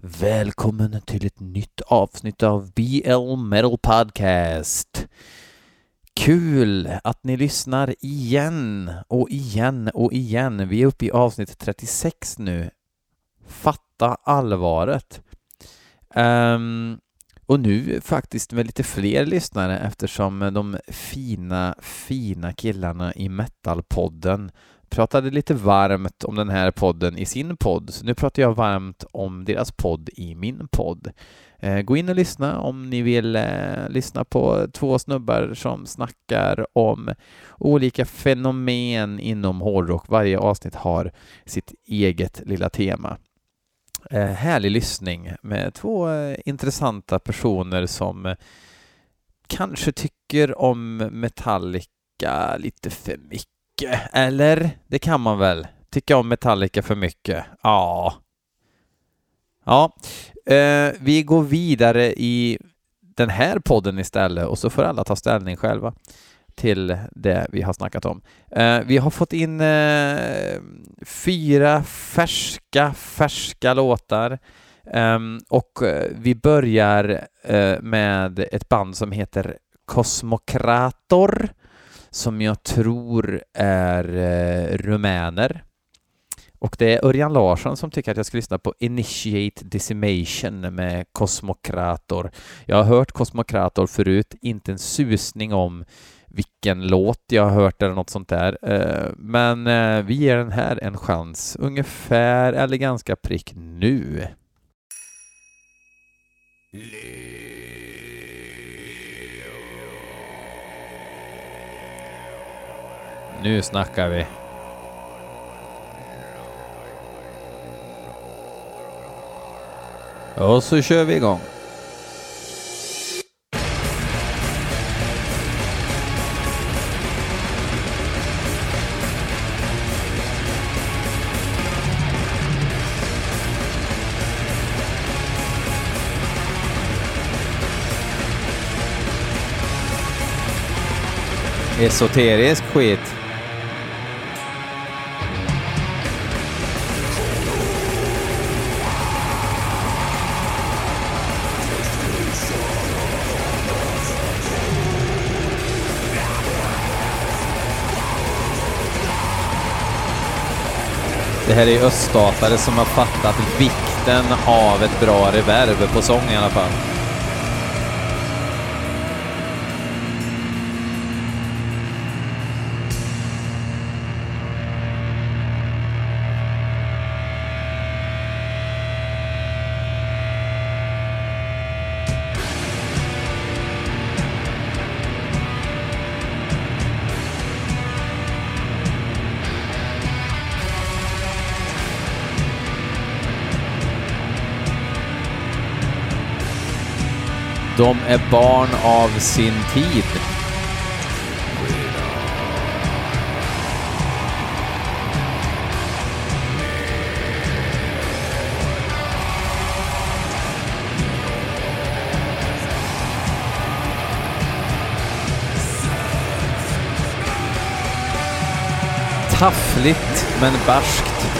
Välkommen till ett nytt avsnitt av BL Metal Podcast. Kul att ni lyssnar igen och igen och igen. Vi är uppe i avsnitt 36 nu. Fatta allvaret. Um, och nu faktiskt med lite fler lyssnare eftersom de fina, fina killarna i Metalpodden pratade lite varmt om den här podden i sin podd, så nu pratar jag varmt om deras podd i min podd. Eh, gå in och lyssna om ni vill eh, lyssna på två snubbar som snackar om olika fenomen inom hårdrock. Varje avsnitt har sitt eget lilla tema. Eh, härlig lyssning med två intressanta personer som kanske tycker om Metallica lite för mycket mycket, eller? Det kan man väl? Tycka om Metallica för mycket? Ja. Ja, eh, vi går vidare i den här podden istället och så får alla ta ställning själva till det vi har snackat om. Eh, vi har fått in eh, fyra färska, färska låtar ehm, och eh, vi börjar eh, med ett band som heter Kosmokrator som jag tror är eh, rumäner. Och det är Örjan Larsson som tycker att jag ska lyssna på Initiate Decimation med Kosmokrator. Jag har hört Kosmokrator förut, inte en susning om vilken låt jag har hört eller något sånt där. Eh, men eh, vi ger den här en chans, ungefär eller ganska prick nu. Nu snackar vi. Och så kör vi igång. Esoterisk skit. Det här är öststatare som har fattat vikten av ett bra reverb på sång i alla fall. De är barn av sin tid. Taffligt men barskt.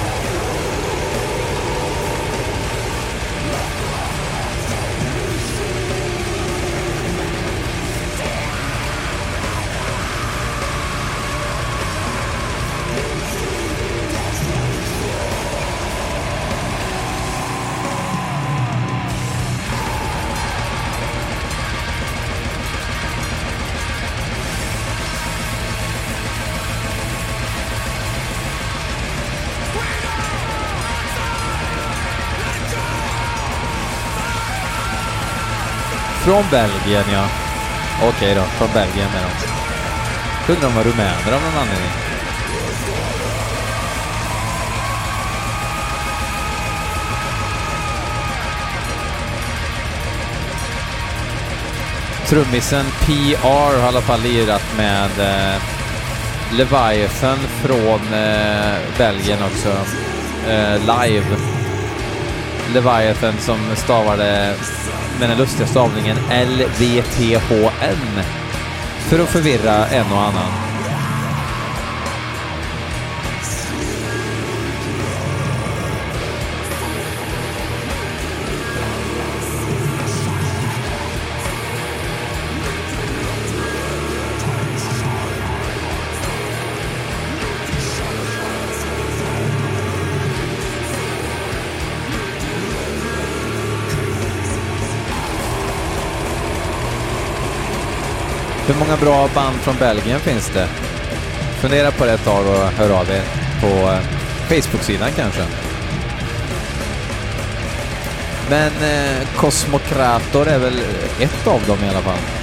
Från Belgien, ja. Okej då, från Belgien är de. Kunde de vara rumäner av någon anledning. Trummisen PR har i alla fall lirat med eh, Leviathan från eh, Belgien också. Eh, live. Leviathan som stavade med den lustiga stavningen LVTHN för att förvirra en och annan. Hur många bra band från Belgien finns det? Fundera på det ett tag och hör av er på eh, Facebook-sidan kanske. Men eh, Cosmokrator är väl ett av dem i alla fall.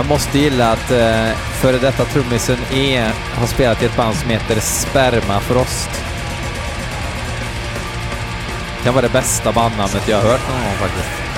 Man måste gilla att eh, före detta trummisen E har spelat i ett band som heter Spermafrost. Det Kan vara det bästa bandnamnet jag har hört någon gång faktiskt.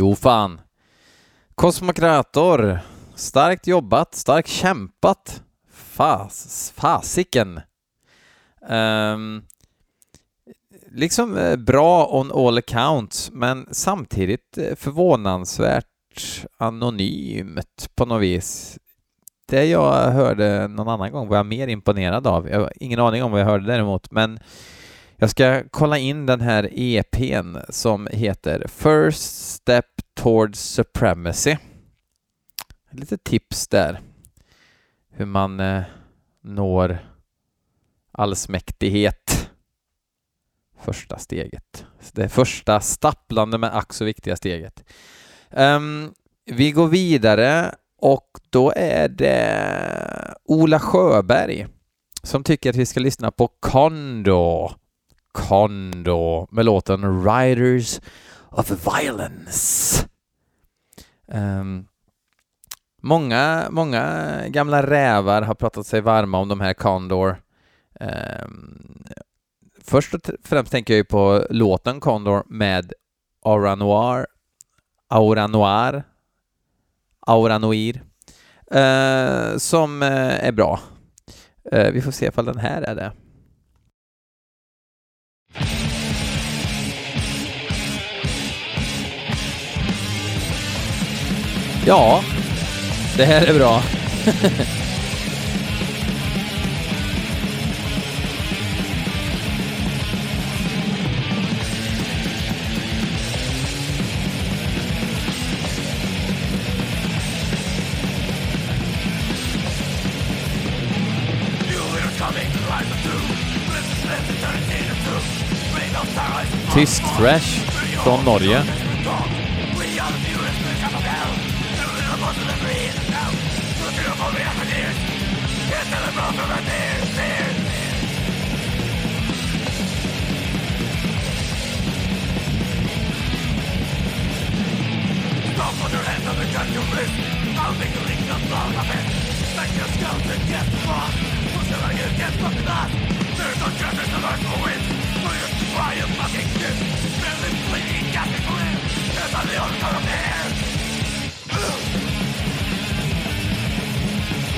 Jo, fan. Kosmokrator. Starkt jobbat, starkt kämpat. Fas, fasiken. Um, liksom eh, bra on all accounts, men samtidigt eh, förvånansvärt anonymt på något vis. Det jag hörde någon annan gång var jag mer imponerad av. Jag har ingen aning om vad jag hörde däremot, men jag ska kolla in den här EPn som heter First Step Towards Supremacy. Lite tips där. Hur man eh, når allsmäktighet. Första steget. Det första stapplande men ack så viktiga steget. Um, vi går vidare och då är det Ola Sjöberg som tycker att vi ska lyssna på Kondo. Kondo med låten Riders of Violence. Um, många, många gamla rävar har pratat sig varma om de här Condor. Um, ehm, först och främst tänker jag ju på låten Condor med Aura Noir, Aura Noir, Aura Noir, uh, som uh, är bra. Uh, vi får se ifall den här är det. Ja, det här är bra. Tysk thrash från Norge.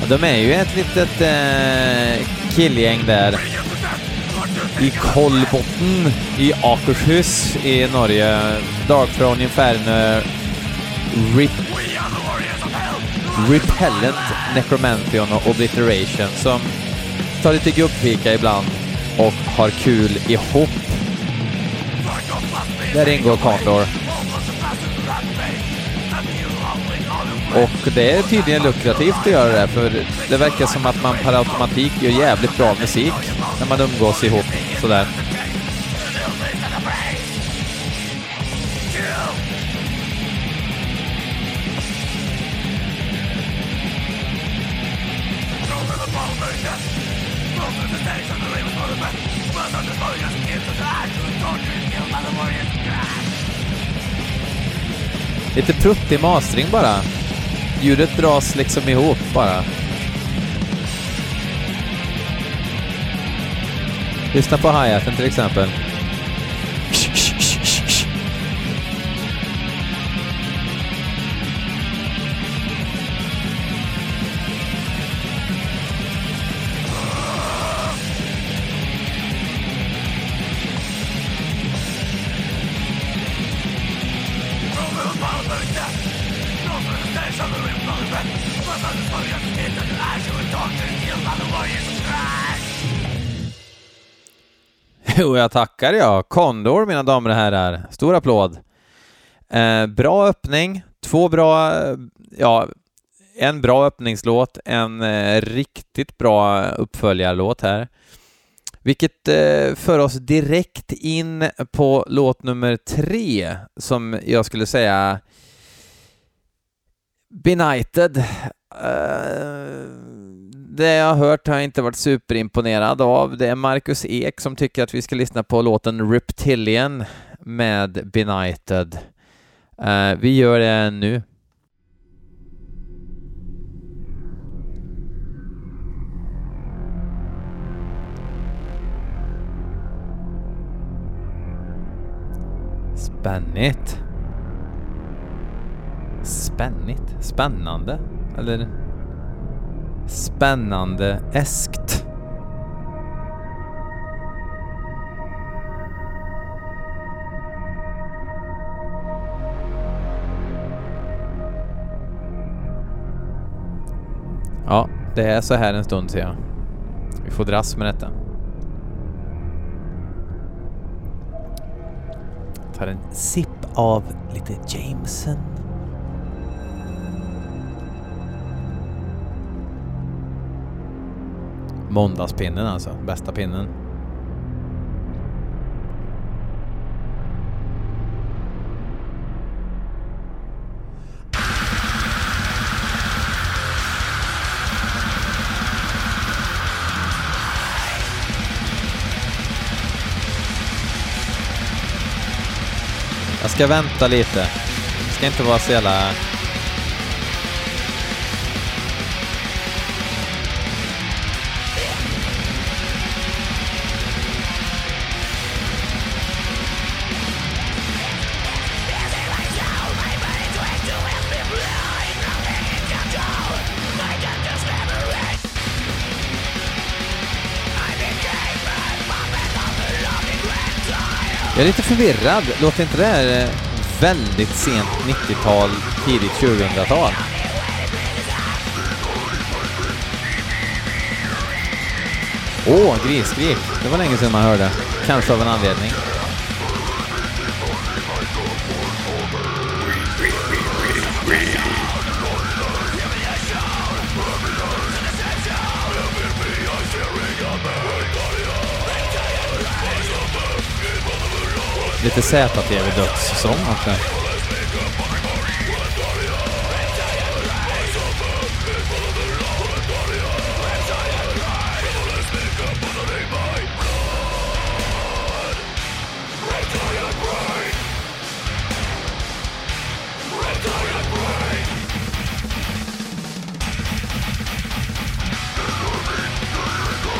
De är ju ett litet eh, killgäng där i Kolbotn i Akershus i Norge. Darkthrone, Inferno, Rip Repellent, Necromantheon och Obliteration som tar lite gubbfika ibland och har kul ihop. Där ingår Condor. Och det är tydligen lukrativt att göra det, för det verkar som att man per automatik gör jävligt bra musik när man umgås ihop sådär. Lite pruttig mastering bara. Ljudet dras liksom ihop bara. Lyssna på hi-haten till exempel. Jo, jag tackar jag. Condor, mina damer och herrar. Stor applåd. Eh, bra öppning, två bra, eh, ja, en bra öppningslåt, en eh, riktigt bra uppföljarlåt här. Vilket eh, för oss direkt in på låt nummer tre, som jag skulle säga Benighted. Uh, det jag har hört har jag inte varit superimponerad av. Det är Marcus Ek som tycker att vi ska lyssna på låten Reptilian med Benighted. Uh, vi gör det nu. Spännigt. Spännigt? Spännande? Eller spännande-eskt? Ja, det är så här en stund ser jag. Vi får dras med detta. Tar en sipp av lite Jameson. Måndagspinnen alltså, bästa pinnen. Jag ska vänta lite. Det ska inte vara så jävla... Jag är lite förvirrad. Låter inte det här eh, väldigt sent 90-tal, tidigt 2000-tal? Åh, oh, grisskrik. Det var länge sedan man hörde. Kanske av en anledning. Lite ZTV-dödssång också. Alltså.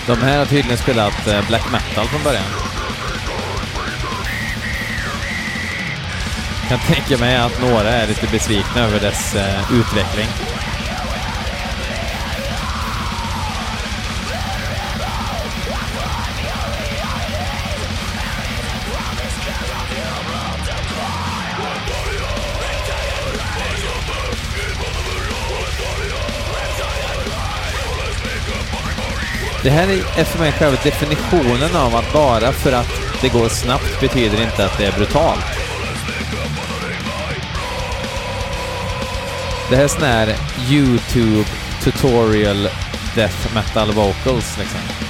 De här har tydligen spelat eh, black metal från början. Kan tänka mig att några är lite besvikna över dess eh, utveckling. Det här är för mig själva definitionen av att bara för att det går snabbt betyder inte att det är brutalt. Det här är sån här YouTube tutorial death metal vocals liksom.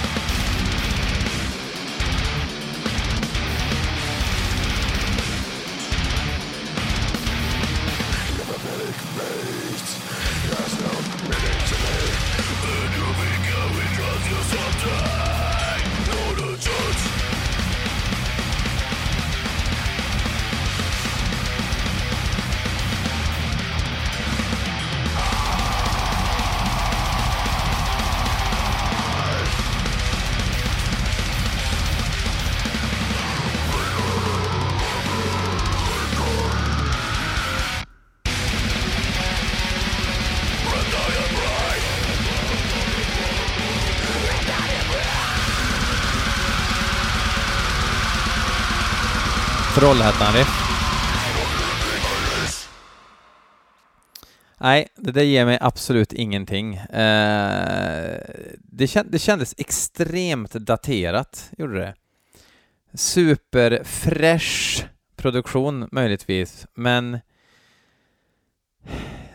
Trollhättan-riff. Nej, det där ger mig absolut ingenting. Eh, det, känd, det kändes extremt daterat, gjorde det. Superfresh produktion möjligtvis, men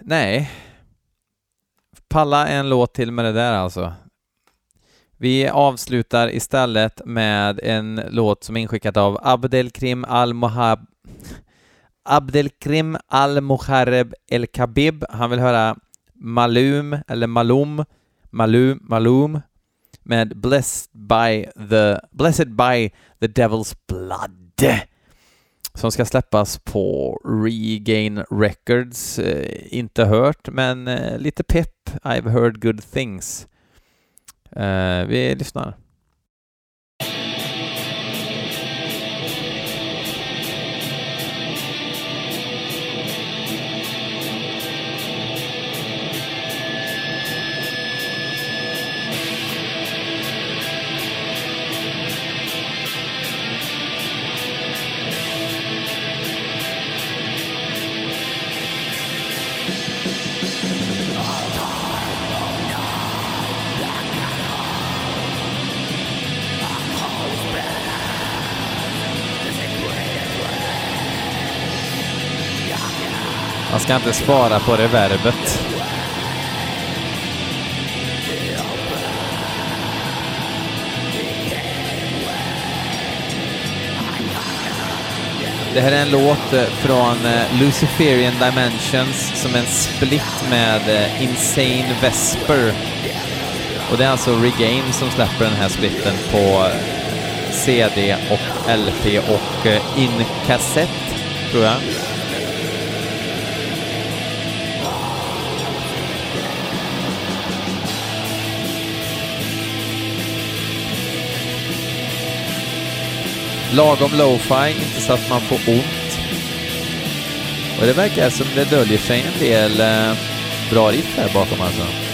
nej. Palla en låt till med det där alltså. Vi avslutar istället med en låt som är inskickad av Abdelkrim Al-Mohab Abdelkrim Al-Mokhareb El-Kabib. Han vill höra Malum, eller Malum, Malum, Malum med Blessed by the, Blessed by the Devil's Blood som ska släppas på Regain Records. Eh, inte hört, men eh, lite pepp. I've heard good things. Eh, vi lyssnar. Man ska inte spara på reverbet. Det här är en låt eh, från eh, Luciferian Dimensions som är en split med eh, Insane Vesper. Och det är alltså Regain som släpper den här splitten på CD och LP och in kassett, tror jag. Lagom lo-fi, inte så att man får ont. Och det verkar som det döljer sig en del eh, bra riff här bakom alltså.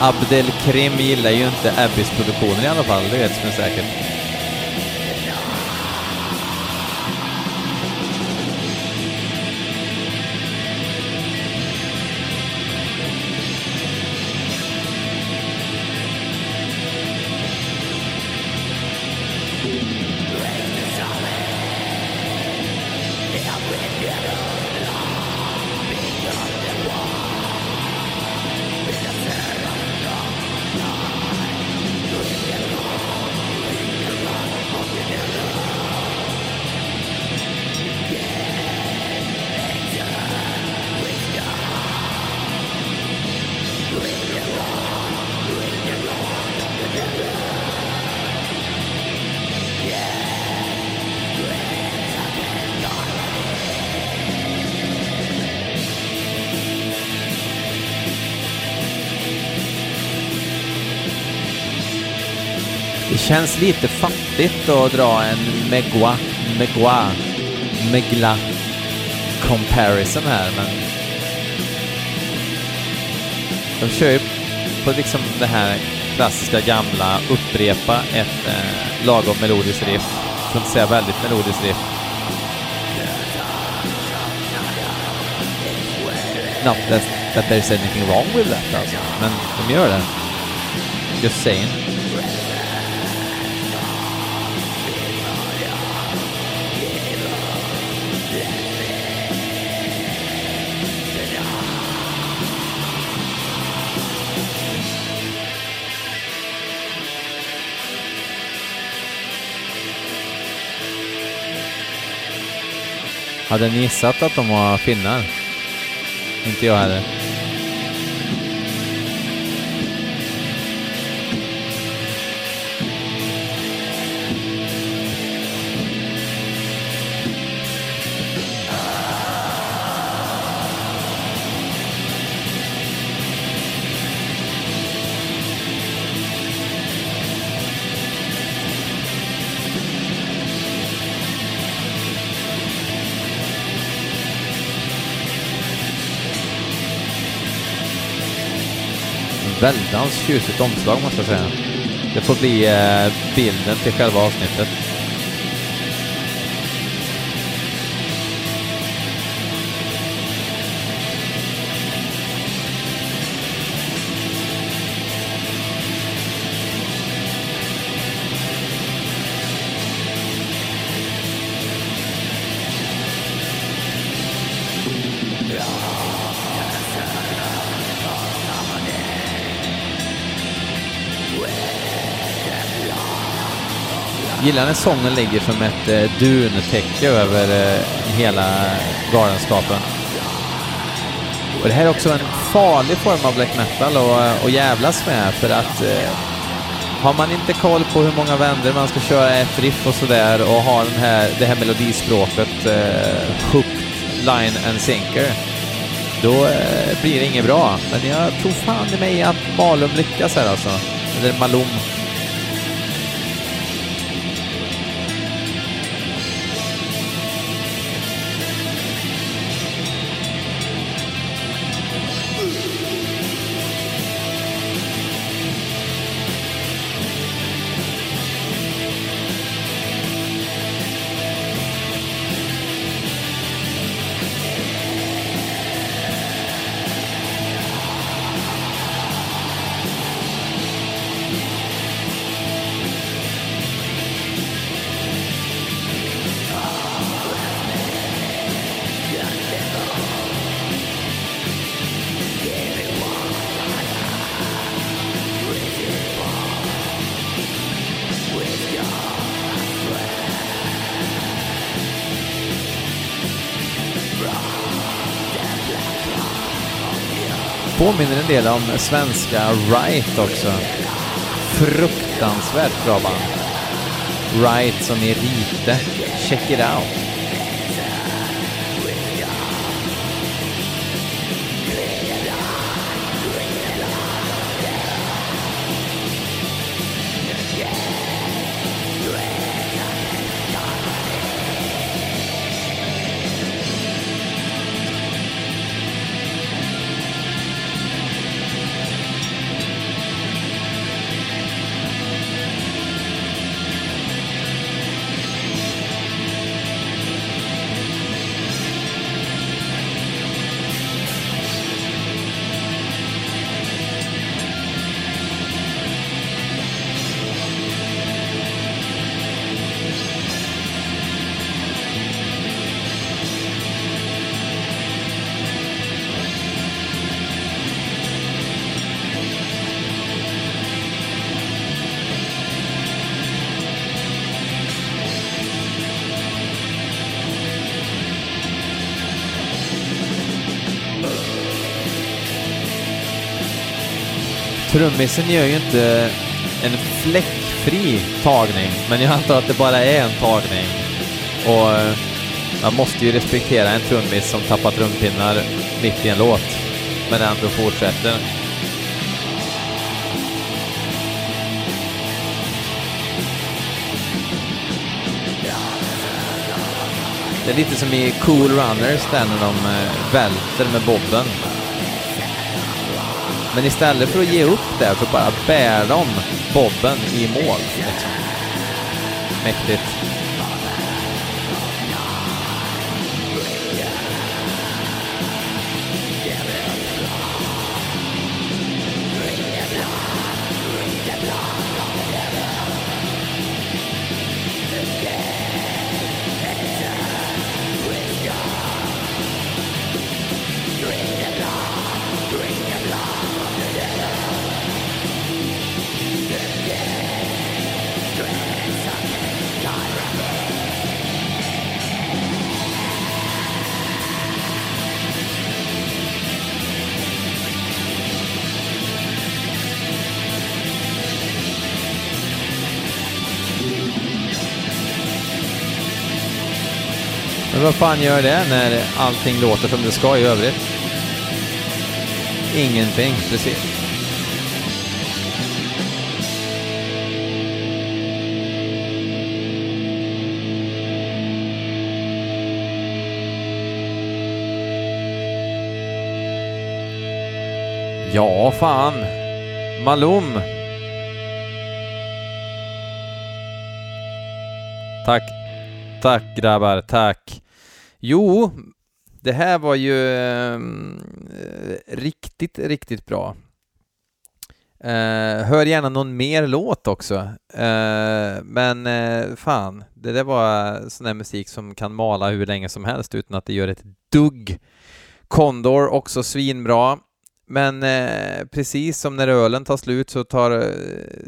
Abdelkrim gillar ju inte Abbys produktioner i alla fall, det vet som är säkert. Yeah. Känns lite fattigt att dra en Megua, Megua, Megla comparison här, men de kör ju på liksom det här klassiska gamla, upprepa ett eh, lagom melodiskt riff, för att inte säga väldigt melodiskt riff. Not that, that there's anything wrong with that alltså, men de gör det. Just saying. Hade ni gissat att de var finnar? Inte jag heller. Väldans tjusigt omslag måste jag säga. Det får bli eh, bilden till själva avsnittet. Gillar när sången ligger som ett eh, duntäcke över eh, hela galenskapen. Och det här är också en farlig form av black metal att, eh, att jävlas med för att eh, har man inte koll på hur många vändor man ska köra ett riff och sådär och har den här, det här melodispråket eh, hooked line and sinker då eh, blir det inget bra. Men jag tror fan i mig att Malum lyckas här alltså. Eller Malum. Påminner en del om svenska Right också. Fruktansvärt bra band. Right som i Rite. Check it out. Trummisen gör ju inte en fläckfri tagning, men jag antar att det bara är en tagning. Och eh, man måste ju respektera en trummis som tappar trumpinnar mitt i en låt, men ändå fortsätter. Det är lite som i Cool Runners där när de eh, välter med bobben. Men istället för att ge upp där så bara bär de bobben i mål. Liksom. Mäktigt. Vad fan gör det när allting låter som det ska i övrigt? Ingenting, precis. Ja, fan. Malum. Tack. Tack grabbar, tack. Jo, det här var ju eh, riktigt, riktigt bra. Eh, hör gärna någon mer låt också. Eh, men eh, fan, det där var sån där musik som kan mala hur länge som helst utan att det gör ett dugg. Condor också svinbra. Men eh, precis som när ölen tar slut så tar eh,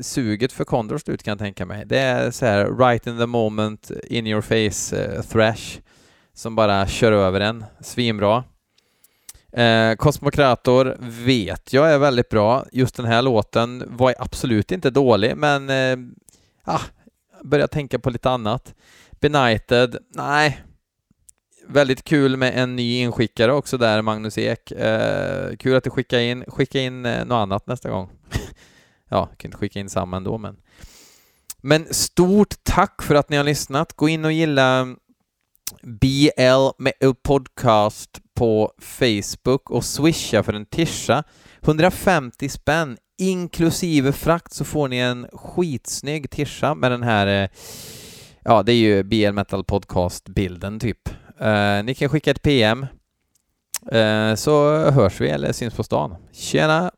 suget för Condor slut kan jag tänka mig. Det är så här right in the moment, in your face eh, thrash som bara kör över en. Svinbra. Eh, Cosmocrator vet jag är väldigt bra. Just den här låten var absolut inte dålig, men eh, ah, börjar tänka på lite annat. Benighted, nej. Väldigt kul med en ny inskickare också där, Magnus Ek. Eh, kul att du skickar in, skicka in eh, något annat nästa gång. ja, kan inte skicka in samma ändå, men men stort tack för att ni har lyssnat. Gå in och gilla BL Podcast på Facebook och swisha för en tischa, 150 spänn inklusive frakt så får ni en skitsnygg tischa med den här, eh, ja det är ju BL Metal Podcast-bilden typ. Uh, ni kan skicka ett PM uh, eh, så hörs vi eller syns på stan. Tjena!